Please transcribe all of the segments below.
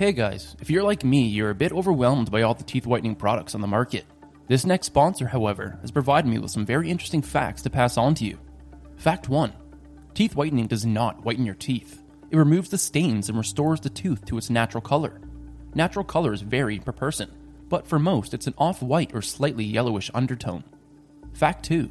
Hey guys, if you're like me, you're a bit overwhelmed by all the teeth whitening products on the market. This next sponsor, however, has provided me with some very interesting facts to pass on to you. Fact 1 Teeth whitening does not whiten your teeth, it removes the stains and restores the tooth to its natural color. Natural colors vary per person, but for most, it's an off white or slightly yellowish undertone. Fact 2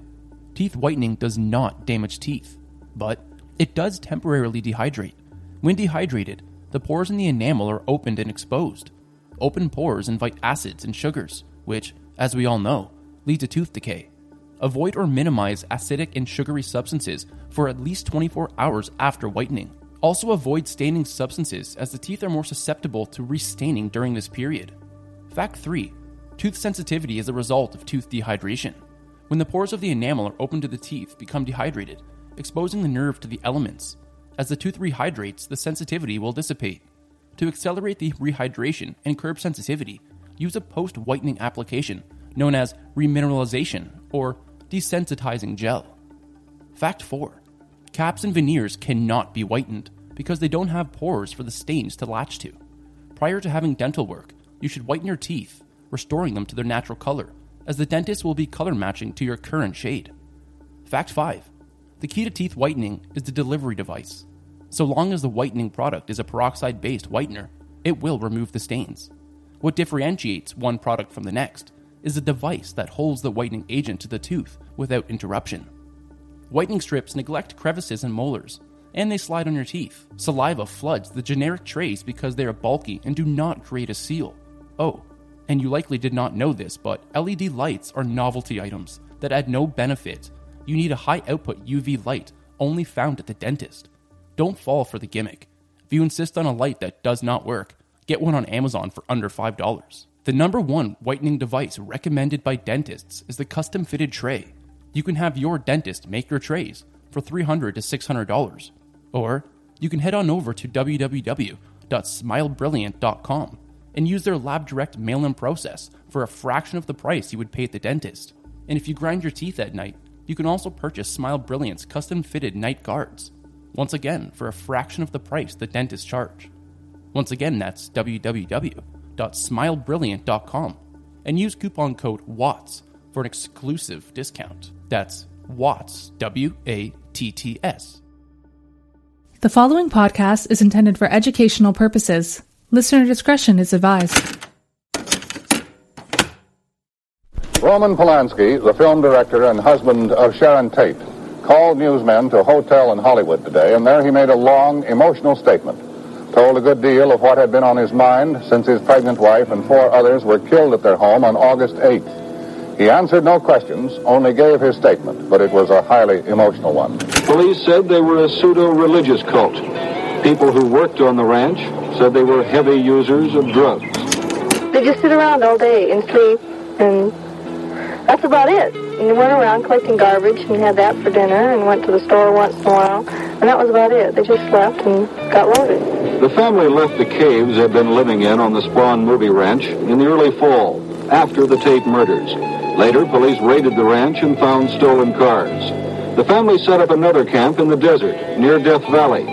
Teeth whitening does not damage teeth, but it does temporarily dehydrate. When dehydrated, the pores in the enamel are opened and exposed. Open pores invite acids and sugars, which, as we all know, lead to tooth decay. Avoid or minimize acidic and sugary substances for at least 24 hours after whitening. Also, avoid staining substances as the teeth are more susceptible to restaining during this period. Fact 3 Tooth sensitivity is a result of tooth dehydration. When the pores of the enamel are open to the teeth, become dehydrated, exposing the nerve to the elements. As the tooth rehydrates, the sensitivity will dissipate. To accelerate the rehydration and curb sensitivity, use a post whitening application known as remineralization or desensitizing gel. Fact 4 Caps and veneers cannot be whitened because they don't have pores for the stains to latch to. Prior to having dental work, you should whiten your teeth, restoring them to their natural color, as the dentist will be color matching to your current shade. Fact 5 The key to teeth whitening is the delivery device. So long as the whitening product is a peroxide based whitener, it will remove the stains. What differentiates one product from the next is the device that holds the whitening agent to the tooth without interruption. Whitening strips neglect crevices and molars, and they slide on your teeth. Saliva floods the generic trays because they are bulky and do not create a seal. Oh, and you likely did not know this, but LED lights are novelty items that add no benefit. You need a high output UV light only found at the dentist. Don't fall for the gimmick. If you insist on a light that does not work, get one on Amazon for under $5. The number one whitening device recommended by dentists is the custom fitted tray. You can have your dentist make your trays for 300 to $600. Or you can head on over to www.smilebrilliant.com and use their lab direct mail in process for a fraction of the price you would pay at the dentist. And if you grind your teeth at night, you can also purchase Smile Brilliant's custom fitted night guards. Once again, for a fraction of the price the dentists charge. Once again, that's www.smilebrilliant.com and use coupon code WATTS for an exclusive discount. That's WATTS, W A T T S. The following podcast is intended for educational purposes. Listener discretion is advised. Roman Polanski, the film director and husband of Sharon Tate, called newsmen to a hotel in Hollywood today, and there he made a long, emotional statement. Told a good deal of what had been on his mind since his pregnant wife and four others were killed at their home on August 8th. He answered no questions, only gave his statement, but it was a highly emotional one. Police said they were a pseudo-religious cult. People who worked on the ranch said they were heavy users of drugs. They just sit around all day and sleep, and that's about it. And went around collecting garbage and had that for dinner and went to the store once in a while. And that was about it. They just left and got loaded. The family left the caves they'd been living in on the Spahn Movie Ranch in the early fall, after the Tate murders. Later, police raided the ranch and found stolen cars. The family set up another camp in the desert, near Death Valley.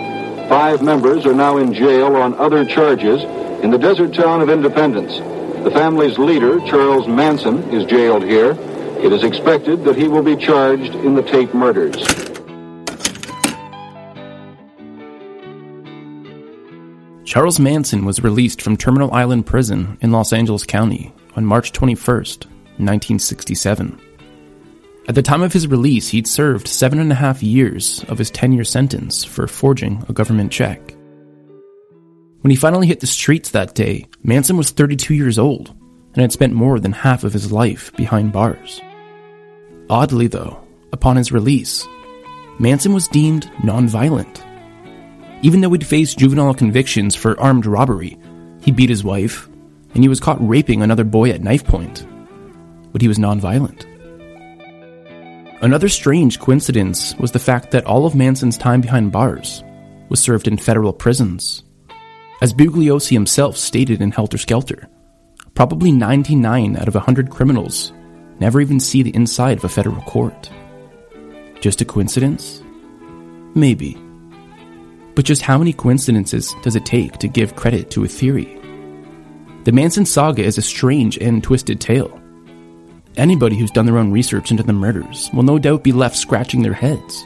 Five members are now in jail on other charges in the desert town of Independence. The family's leader, Charles Manson, is jailed here. It is expected that he will be charged in the Tate murders. Charles Manson was released from Terminal Island Prison in Los Angeles County on March 21st, 1967. At the time of his release, he'd served seven and a half years of his 10 year sentence for forging a government check. When he finally hit the streets that day, Manson was 32 years old and had spent more than half of his life behind bars. Oddly, though, upon his release, Manson was deemed nonviolent. Even though he'd faced juvenile convictions for armed robbery, he beat his wife, and he was caught raping another boy at knife point. But he was nonviolent. Another strange coincidence was the fact that all of Manson's time behind bars was served in federal prisons. As Bugliosi himself stated in Helter Skelter, probably 99 out of 100 criminals never even see the inside of a federal court. Just a coincidence? Maybe. But just how many coincidences does it take to give credit to a theory? The Manson saga is a strange and twisted tale. Anybody who's done their own research into the murders will no doubt be left scratching their heads,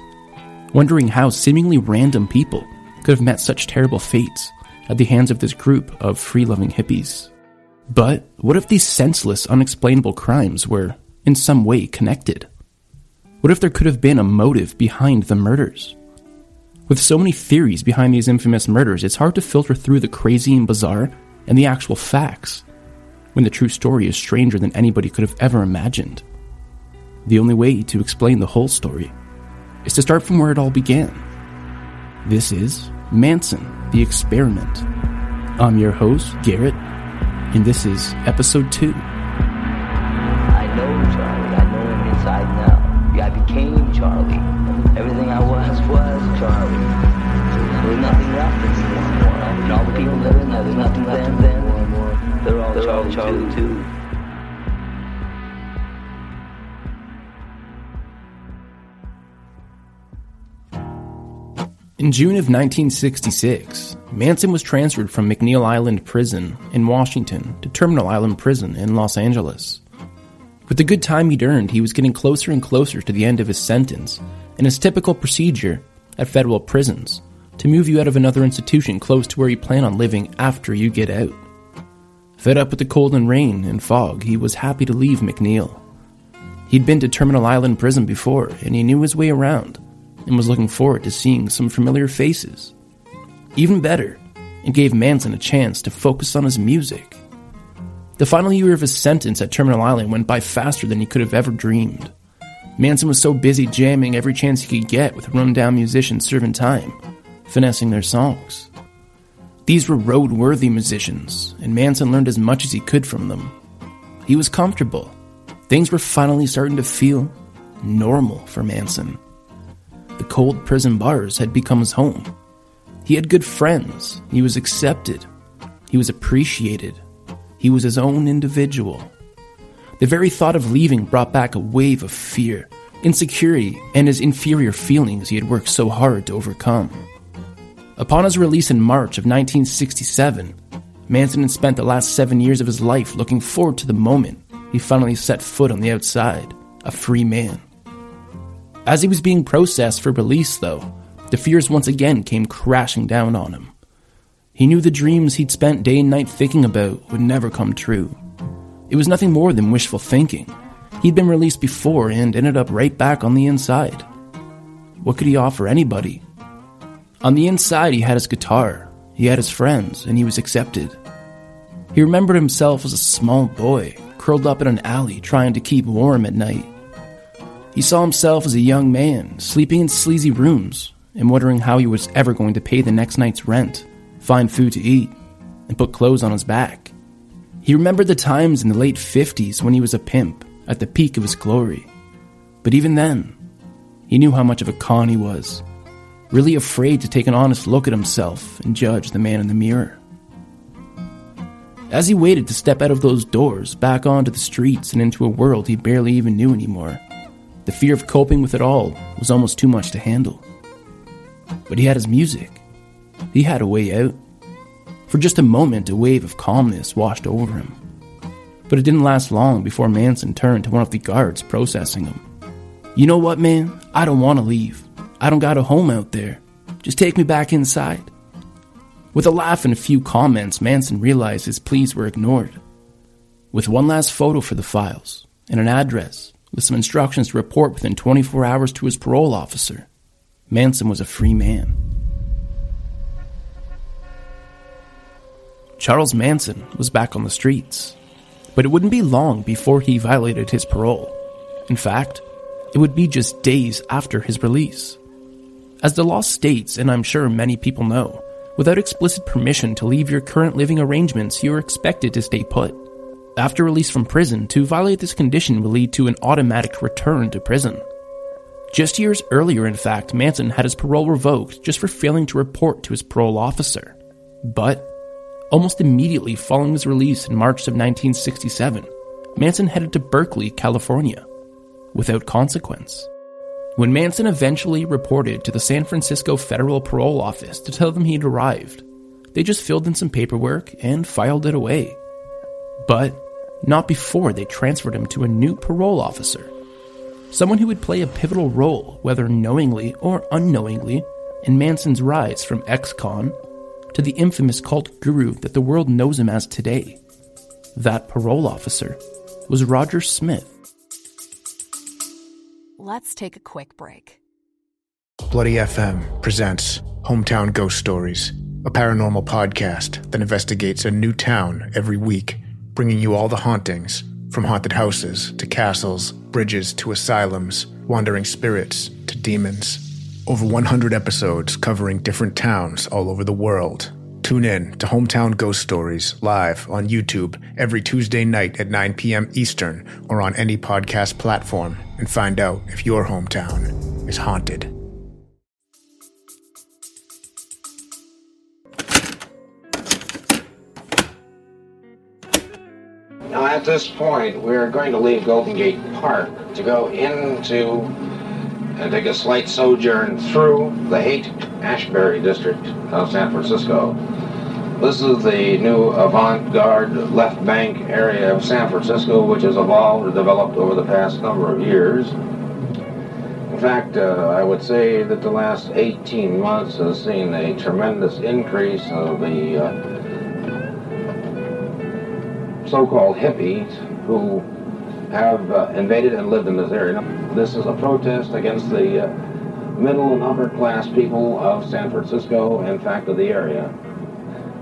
wondering how seemingly random people could have met such terrible fates at the hands of this group of free loving hippies. But what if these senseless, unexplainable crimes were in some way connected? What if there could have been a motive behind the murders? With so many theories behind these infamous murders, it's hard to filter through the crazy and bizarre and the actual facts when the true story is stranger than anybody could have ever imagined. The only way to explain the whole story is to start from where it all began. This is Manson, the Experiment. I'm your host, Garrett, and this is episode 2. In June of 1966, Manson was transferred from McNeil Island Prison in Washington to Terminal Island Prison in Los Angeles. With the good time he'd earned, he was getting closer and closer to the end of his sentence, and his typical procedure at federal prisons to move you out of another institution close to where you plan on living after you get out. Fed up with the cold and rain and fog, he was happy to leave McNeil. He'd been to Terminal Island Prison before, and he knew his way around and was looking forward to seeing some familiar faces. Even better, it gave Manson a chance to focus on his music. The final year of his sentence at Terminal Island went by faster than he could have ever dreamed. Manson was so busy jamming every chance he could get with rundown musicians serving time, finessing their songs. These were road worthy musicians, and Manson learned as much as he could from them. He was comfortable. Things were finally starting to feel normal for Manson. The cold prison bars had become his home. He had good friends. He was accepted. He was appreciated. He was his own individual. The very thought of leaving brought back a wave of fear, insecurity, and his inferior feelings he had worked so hard to overcome. Upon his release in March of 1967, Manson had spent the last seven years of his life looking forward to the moment he finally set foot on the outside, a free man. As he was being processed for release, though, the fears once again came crashing down on him. He knew the dreams he'd spent day and night thinking about would never come true. It was nothing more than wishful thinking. He'd been released before and ended up right back on the inside. What could he offer anybody? On the inside, he had his guitar, he had his friends, and he was accepted. He remembered himself as a small boy, curled up in an alley trying to keep warm at night. He saw himself as a young man, sleeping in sleazy rooms, and wondering how he was ever going to pay the next night's rent, find food to eat, and put clothes on his back. He remembered the times in the late 50s when he was a pimp, at the peak of his glory. But even then, he knew how much of a con he was, really afraid to take an honest look at himself and judge the man in the mirror. As he waited to step out of those doors, back onto the streets and into a world he barely even knew anymore, the fear of coping with it all was almost too much to handle. But he had his music. He had a way out. For just a moment, a wave of calmness washed over him. But it didn't last long before Manson turned to one of the guards processing him. You know what, man? I don't want to leave. I don't got a home out there. Just take me back inside. With a laugh and a few comments, Manson realized his pleas were ignored. With one last photo for the files and an address, with some instructions to report within 24 hours to his parole officer, Manson was a free man. Charles Manson was back on the streets, but it wouldn't be long before he violated his parole. In fact, it would be just days after his release. As the law states, and I'm sure many people know, without explicit permission to leave your current living arrangements, you are expected to stay put. After release from prison, to violate this condition will lead to an automatic return to prison. Just years earlier, in fact, Manson had his parole revoked just for failing to report to his parole officer. But, almost immediately following his release in March of 1967, Manson headed to Berkeley, California, without consequence. When Manson eventually reported to the San Francisco Federal Parole Office to tell them he'd arrived, they just filled in some paperwork and filed it away. But not before they transferred him to a new parole officer. Someone who would play a pivotal role, whether knowingly or unknowingly, in Manson's rise from ex con to the infamous cult guru that the world knows him as today. That parole officer was Roger Smith. Let's take a quick break. Bloody FM presents Hometown Ghost Stories, a paranormal podcast that investigates a new town every week, bringing you all the hauntings from haunted houses to castles, bridges to asylums, wandering spirits to demons. Over 100 episodes covering different towns all over the world. Tune in to Hometown Ghost Stories live on YouTube every Tuesday night at 9 p.m. Eastern or on any podcast platform and find out if your hometown is haunted. Now, at this point, we're going to leave Golden Gate Park to go into and take a slight sojourn through the Haight Ashbury district of San Francisco. This is the new avant garde left bank area of San Francisco, which has evolved or developed over the past number of years. In fact, uh, I would say that the last 18 months has seen a tremendous increase of the uh, so-called hippies who have uh, invaded and lived in this area. This is a protest against the uh, middle and upper class people of San Francisco, in fact, of the area.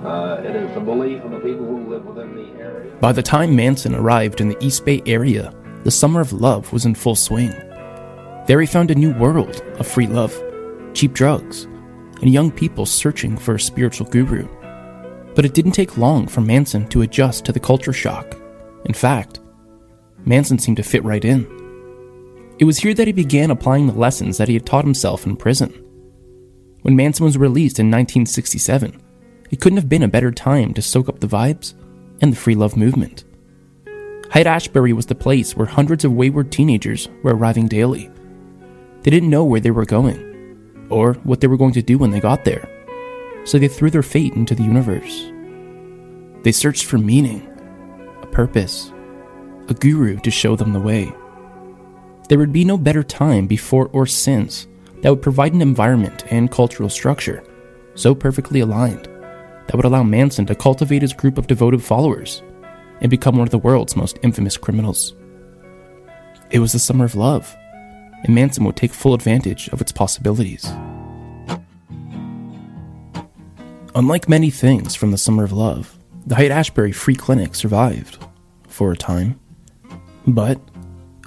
Uh, it is the belief of the people who live within the area. By the time Manson arrived in the East Bay area, the summer of love was in full swing. There he found a new world of free love, cheap drugs, and young people searching for a spiritual guru. But it didn't take long for Manson to adjust to the culture shock. In fact, Manson seemed to fit right in. It was here that he began applying the lessons that he had taught himself in prison. When Manson was released in 1967, it couldn't have been a better time to soak up the vibes and the free love movement. Haight Ashbury was the place where hundreds of wayward teenagers were arriving daily. They didn't know where they were going, or what they were going to do when they got there, so they threw their fate into the universe. They searched for meaning, a purpose, a guru to show them the way. There would be no better time before or since that would provide an environment and cultural structure so perfectly aligned that would allow Manson to cultivate his group of devoted followers and become one of the world's most infamous criminals. It was the summer of love, and Manson would take full advantage of its possibilities. Unlike many things from the summer of love, the Haight Ashbury Free Clinic survived for a time. But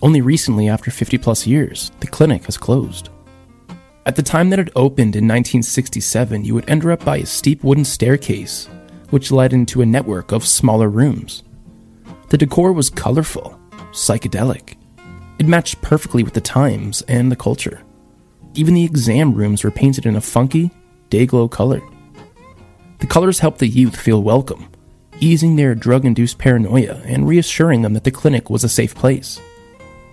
only recently, after 50 plus years, the clinic has closed. At the time that it opened in 1967, you would enter up by a steep wooden staircase, which led into a network of smaller rooms. The decor was colorful, psychedelic. It matched perfectly with the times and the culture. Even the exam rooms were painted in a funky, day glow color. The colors helped the youth feel welcome, easing their drug induced paranoia and reassuring them that the clinic was a safe place.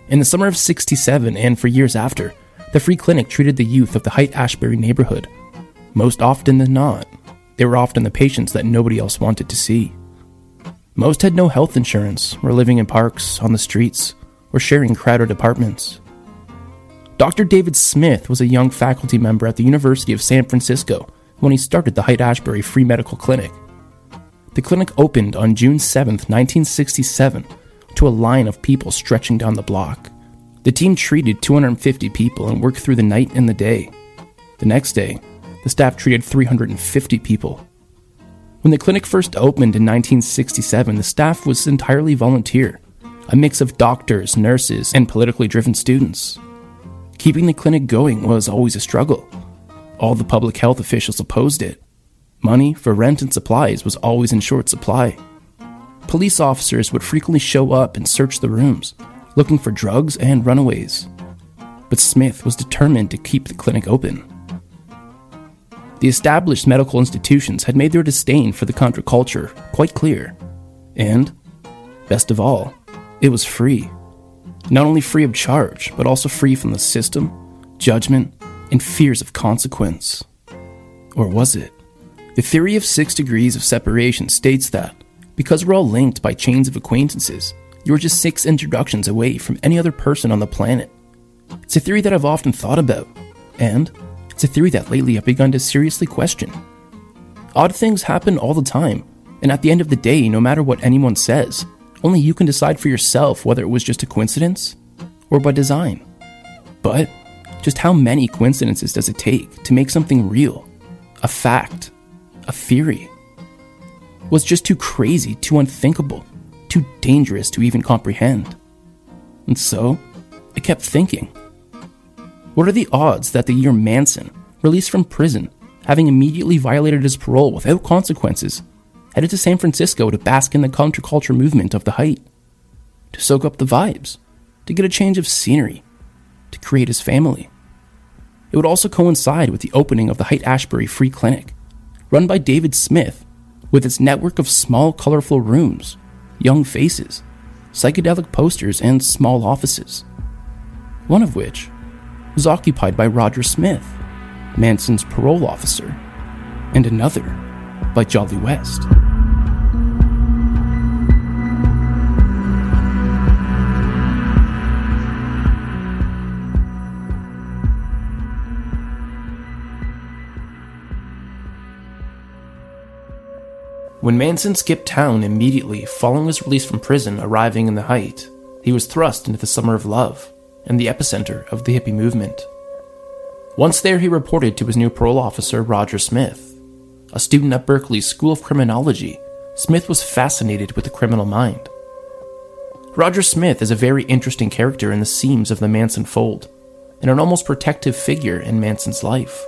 In the summer of 67 and for years after, the free clinic treated the youth of the Haight Ashbury neighborhood. Most often than not, they were often the patients that nobody else wanted to see. Most had no health insurance, were living in parks, on the streets, or sharing crowded apartments. Dr. David Smith was a young faculty member at the University of San Francisco when he started the Haight Ashbury Free Medical Clinic. The clinic opened on June 7, 1967, to a line of people stretching down the block. The team treated 250 people and worked through the night and the day. The next day, the staff treated 350 people. When the clinic first opened in 1967, the staff was entirely volunteer, a mix of doctors, nurses, and politically driven students. Keeping the clinic going was always a struggle. All the public health officials opposed it. Money for rent and supplies was always in short supply. Police officers would frequently show up and search the rooms, looking for drugs and runaways. But Smith was determined to keep the clinic open. The established medical institutions had made their disdain for the counterculture quite clear. And, best of all, it was free. Not only free of charge, but also free from the system, judgment, and fears of consequence. Or was it? The theory of six degrees of separation states that, Because we're all linked by chains of acquaintances, you're just six introductions away from any other person on the planet. It's a theory that I've often thought about, and it's a theory that lately I've begun to seriously question. Odd things happen all the time, and at the end of the day, no matter what anyone says, only you can decide for yourself whether it was just a coincidence or by design. But just how many coincidences does it take to make something real, a fact, a theory? Was just too crazy, too unthinkable, too dangerous to even comprehend. And so, I kept thinking what are the odds that the year Manson, released from prison, having immediately violated his parole without consequences, headed to San Francisco to bask in the counterculture movement of the Haight, to soak up the vibes, to get a change of scenery, to create his family? It would also coincide with the opening of the Haight Ashbury Free Clinic, run by David Smith, with its network of small, colorful rooms, young faces, psychedelic posters, and small offices. One of which was occupied by Roger Smith, Manson's parole officer, and another by Jolly West. When Manson skipped town immediately following his release from prison arriving in the Haight, he was thrust into the summer of love and the epicenter of the hippie movement. Once there, he reported to his new parole officer, Roger Smith. A student at Berkeley's School of Criminology, Smith was fascinated with the criminal mind. Roger Smith is a very interesting character in the seams of the Manson fold, and an almost protective figure in Manson's life.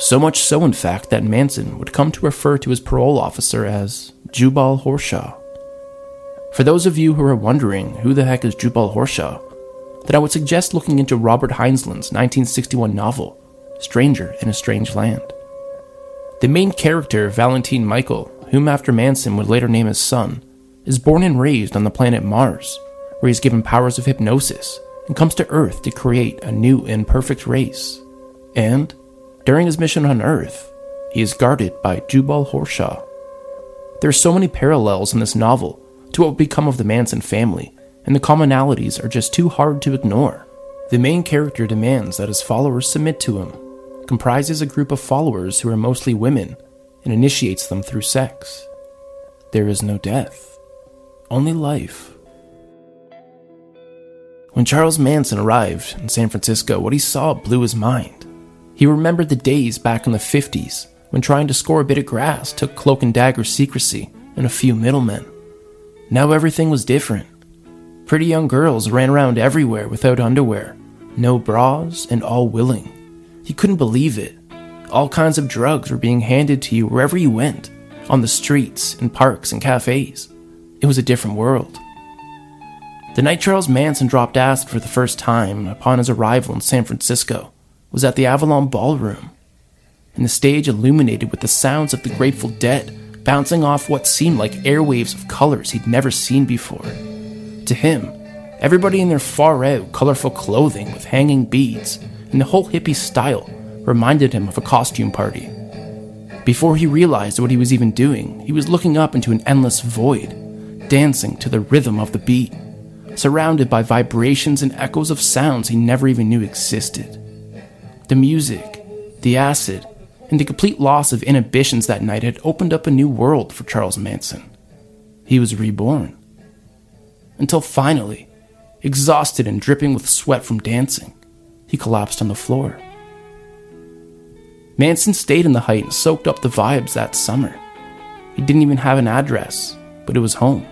So much so, in fact, that Manson would come to refer to his parole officer as Jubal Harshaw. For those of you who are wondering who the heck is Jubal Harshaw, then I would suggest looking into Robert Heinlein's 1961 novel, Stranger in a Strange Land. The main character, Valentine Michael, whom after Manson would later name his son, is born and raised on the planet Mars, where he is given powers of hypnosis and comes to Earth to create a new and perfect race. And, during his mission on Earth, he is guarded by Jubal Harshaw. There are so many parallels in this novel to what would become of the Manson family, and the commonalities are just too hard to ignore. The main character demands that his followers submit to him, comprises a group of followers who are mostly women, and initiates them through sex. There is no death, only life. When Charles Manson arrived in San Francisco, what he saw blew his mind. He remembered the days back in the 50s when trying to score a bit of grass took cloak and dagger secrecy and a few middlemen. Now everything was different. Pretty young girls ran around everywhere without underwear, no bras, and all willing. He couldn't believe it. All kinds of drugs were being handed to you wherever you went, on the streets, in parks, and cafes. It was a different world. The night Charles Manson dropped acid for the first time upon his arrival in San Francisco was at the Avalon Ballroom, and the stage illuminated with the sounds of the Grateful Dead bouncing off what seemed like airwaves of colors he'd never seen before. To him, everybody in their far out, colorful clothing with hanging beads and the whole hippie style reminded him of a costume party. Before he realized what he was even doing, he was looking up into an endless void, dancing to the rhythm of the beat, surrounded by vibrations and echoes of sounds he never even knew existed. The music, the acid, and the complete loss of inhibitions that night had opened up a new world for Charles Manson. He was reborn. Until finally, exhausted and dripping with sweat from dancing, he collapsed on the floor. Manson stayed in the Haight and soaked up the vibes that summer. He didn't even have an address, but it was home.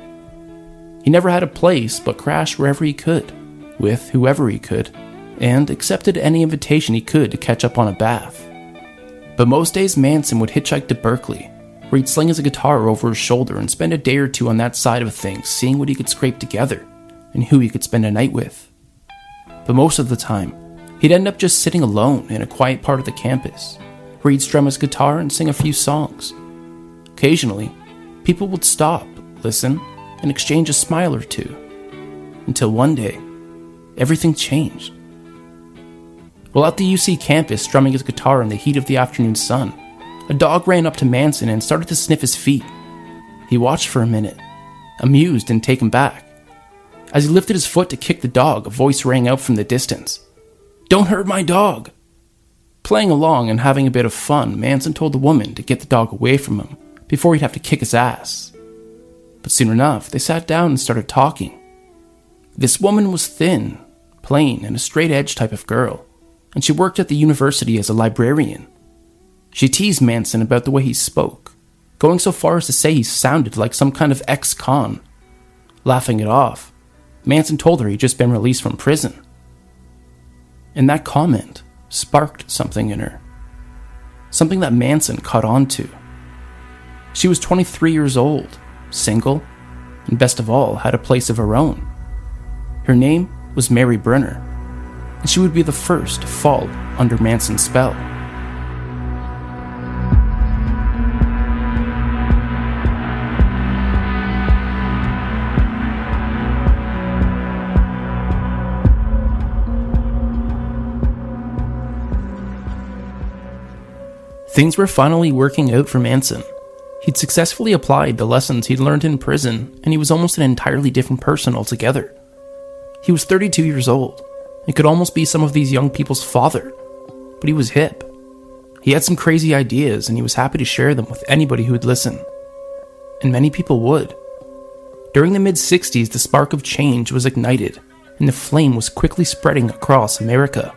He never had a place, but crashed wherever he could, with whoever he could, and accepted any invitation he could to catch up on a bath. But most days, Manson would hitchhike to Berkeley, where he'd sling his guitar over his shoulder and spend a day or two on that side of things, seeing what he could scrape together and who he could spend a night with. But most of the time, he'd end up just sitting alone in a quiet part of the campus, where he'd strum his guitar and sing a few songs. Occasionally, people would stop, listen, and exchange a smile or two. Until one day, everything changed. While at the UC campus strumming his guitar in the heat of the afternoon sun, a dog ran up to Manson and started to sniff his feet. He watched for a minute, amused and taken back. As he lifted his foot to kick the dog, a voice rang out from the distance Don't hurt my dog! Playing along and having a bit of fun, Manson told the woman to get the dog away from him before he'd have to kick his ass. But soon enough, they sat down and started talking. This woman was thin, plain, and a straight edge type of girl, and she worked at the university as a librarian. She teased Manson about the way he spoke, going so far as to say he sounded like some kind of ex con. Laughing it off, Manson told her he'd just been released from prison. And that comment sparked something in her. Something that Manson caught on to. She was 23 years old, single, and best of all, had a place of her own. Her name was Mary Brunner, and she would be the first to fall under Manson's spell. Things were finally working out for Manson. He'd successfully applied the lessons he'd learned in prison, and he was almost an entirely different person altogether. He was 32 years old, and could almost be some of these young people's father, but he was hip. He had some crazy ideas, and he was happy to share them with anybody who would listen. And many people would. During the mid 60s, the spark of change was ignited, and the flame was quickly spreading across America.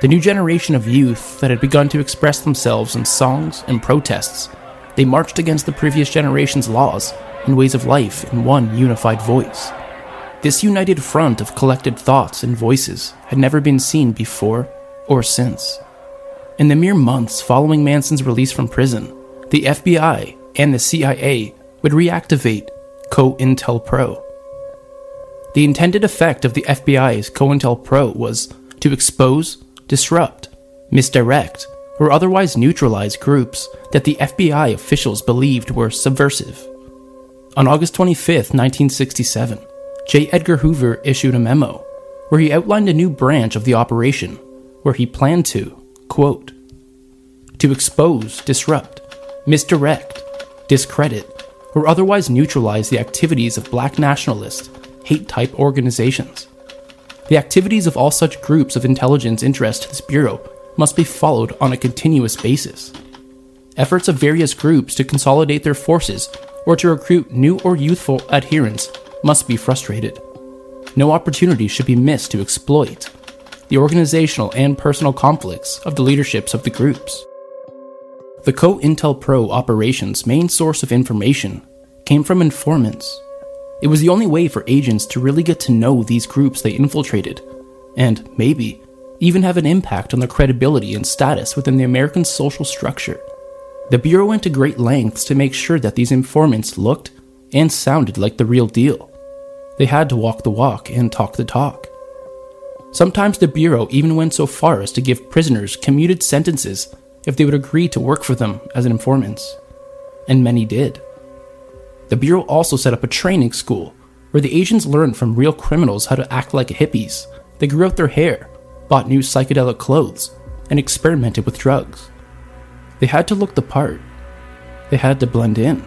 The new generation of youth that had begun to express themselves in songs and protests, they marched against the previous generation's laws and ways of life in one unified voice. This united front of collected thoughts and voices had never been seen before or since. In the mere months following Manson's release from prison, the FBI and the CIA would reactivate COINTELPRO. The intended effect of the FBI's COINTELPRO was to expose disrupt, misdirect, or otherwise neutralize groups that the FBI officials believed were subversive. On August 25, 1967, J. Edgar Hoover issued a memo where he outlined a new branch of the operation where he planned to, quote, to expose, disrupt, misdirect, discredit, or otherwise neutralize the activities of black nationalist, hate type organizations the activities of all such groups of intelligence interest to this Bureau must be followed on a continuous basis. Efforts of various groups to consolidate their forces or to recruit new or youthful adherents must be frustrated. No opportunity should be missed to exploit the organizational and personal conflicts of the leaderships of the groups. The COINTELPRO operation's main source of information came from informants it was the only way for agents to really get to know these groups they infiltrated, and maybe even have an impact on their credibility and status within the American social structure. The Bureau went to great lengths to make sure that these informants looked and sounded like the real deal. They had to walk the walk and talk the talk. Sometimes the Bureau even went so far as to give prisoners commuted sentences if they would agree to work for them as informants. And many did. The Bureau also set up a training school where the agents learned from real criminals how to act like hippies. They grew out their hair, bought new psychedelic clothes, and experimented with drugs. They had to look the part. They had to blend in.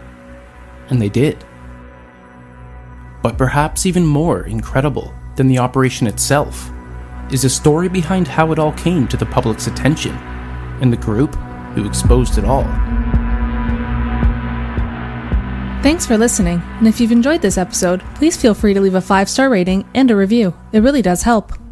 And they did. But perhaps even more incredible than the operation itself is the story behind how it all came to the public's attention and the group who exposed it all. Thanks for listening, and if you've enjoyed this episode, please feel free to leave a five star rating and a review. It really does help.